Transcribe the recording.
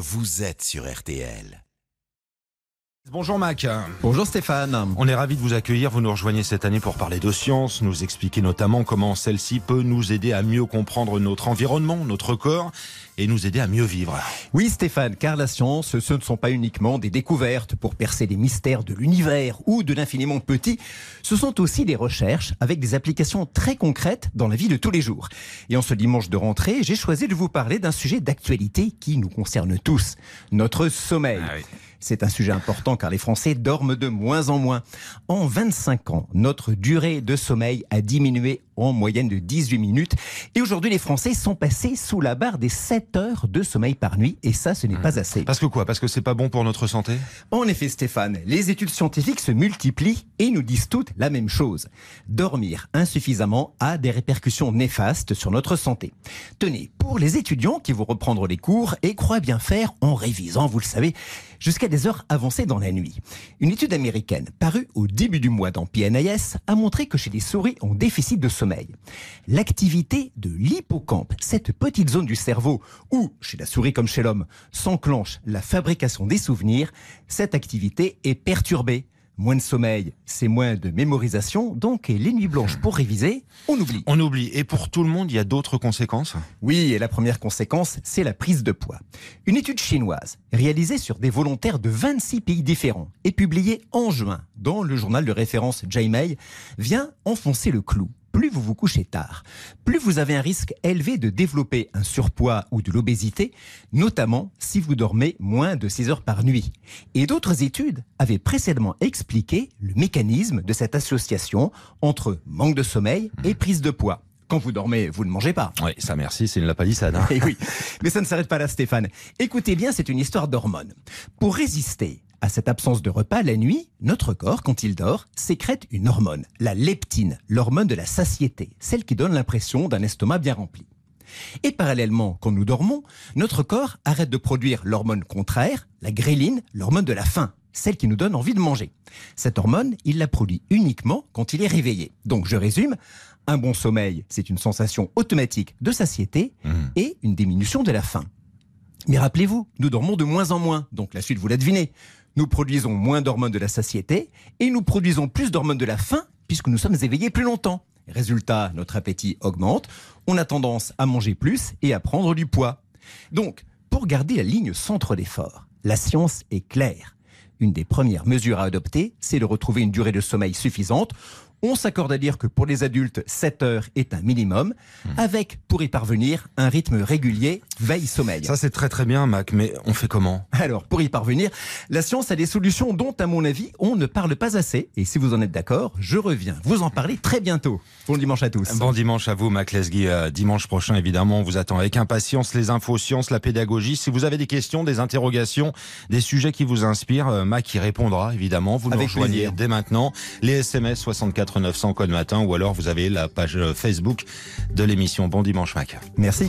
vous êtes sur RTL. Bonjour Mac. Bonjour Stéphane. On est ravi de vous accueillir. Vous nous rejoignez cette année pour parler de science, nous expliquer notamment comment celle-ci peut nous aider à mieux comprendre notre environnement, notre corps et nous aider à mieux vivre. Oui Stéphane, car la science, ce ne sont pas uniquement des découvertes pour percer les mystères de l'univers ou de l'infiniment petit, ce sont aussi des recherches avec des applications très concrètes dans la vie de tous les jours. Et en ce dimanche de rentrée, j'ai choisi de vous parler d'un sujet d'actualité qui nous concerne tous, notre sommeil. Ah oui. C'est un sujet important car les Français dorment de moins en moins. En 25 ans, notre durée de sommeil a diminué en moyenne de 18 minutes. Et aujourd'hui, les Français sont passés sous la barre des 7 heures de sommeil par nuit. Et ça, ce n'est pas assez. Parce que quoi? Parce que c'est pas bon pour notre santé? En effet, Stéphane, les études scientifiques se multiplient et nous disent toutes la même chose. Dormir insuffisamment a des répercussions néfastes sur notre santé. Tenez, pour les étudiants qui vont reprendre les cours et croient bien faire en révisant, vous le savez, jusqu'à des heures avancées dans la nuit. Une étude américaine parue au début du mois dans PNAS a montré que chez les souris en déficit de sommeil, l'activité de l'hippocampe, cette petite zone du cerveau où, chez la souris comme chez l'homme, s'enclenche la fabrication des souvenirs, cette activité est perturbée. Moins de sommeil, c'est moins de mémorisation, donc les nuits blanches pour réviser, on oublie. On oublie. Et pour tout le monde, il y a d'autres conséquences? Oui, et la première conséquence, c'est la prise de poids. Une étude chinoise, réalisée sur des volontaires de 26 pays différents et publiée en juin dans le journal de référence JMA, vient enfoncer le clou. Plus vous vous couchez tard, plus vous avez un risque élevé de développer un surpoids ou de l'obésité, notamment si vous dormez moins de 6 heures par nuit. Et d'autres études avaient précédemment expliqué le mécanisme de cette association entre manque de sommeil et prise de poids. Quand vous dormez, vous ne mangez pas. Oui, ça merci, c'est une lapalissade. hein. Eh oui, mais ça ne s'arrête pas là, Stéphane. Écoutez bien, c'est une histoire d'hormones. Pour résister à cette absence de repas la nuit, notre corps, quand il dort, sécrète une hormone, la leptine, l'hormone de la satiété, celle qui donne l'impression d'un estomac bien rempli. Et parallèlement, quand nous dormons, notre corps arrête de produire l'hormone contraire, la gréline, l'hormone de la faim, celle qui nous donne envie de manger. Cette hormone, il la produit uniquement quand il est réveillé. Donc je résume, un bon sommeil, c'est une sensation automatique de satiété et une diminution de la faim. Mais rappelez-vous, nous dormons de moins en moins, donc la suite vous la devinez. Nous produisons moins d'hormones de la satiété et nous produisons plus d'hormones de la faim puisque nous sommes éveillés plus longtemps. Résultat, notre appétit augmente, on a tendance à manger plus et à prendre du poids. Donc, pour garder la ligne centre d'effort, la science est claire. Une des premières mesures à adopter, c'est de retrouver une durée de sommeil suffisante. On s'accorde à dire que pour les adultes, 7 heures est un minimum, avec, pour y parvenir, un rythme régulier, veille-sommeil. Ça c'est très très bien, Mac, mais on fait comment? Alors, pour y parvenir, la science a des solutions dont, à mon avis, on ne parle pas assez. Et si vous en êtes d'accord, je reviens vous en parler très bientôt. Bon dimanche à tous. Bon dimanche à vous, Mac Lesguy. Euh, dimanche prochain, évidemment, on vous attend avec impatience les infos sciences, la pédagogie. Si vous avez des questions, des interrogations, des sujets qui vous inspirent, euh, Mac y répondra, évidemment. Vous nous Avec rejoignez plaisir. dès maintenant. Les SMS 64 900 code matin ou alors vous avez la page Facebook de l'émission. Bon dimanche, Mac. Merci.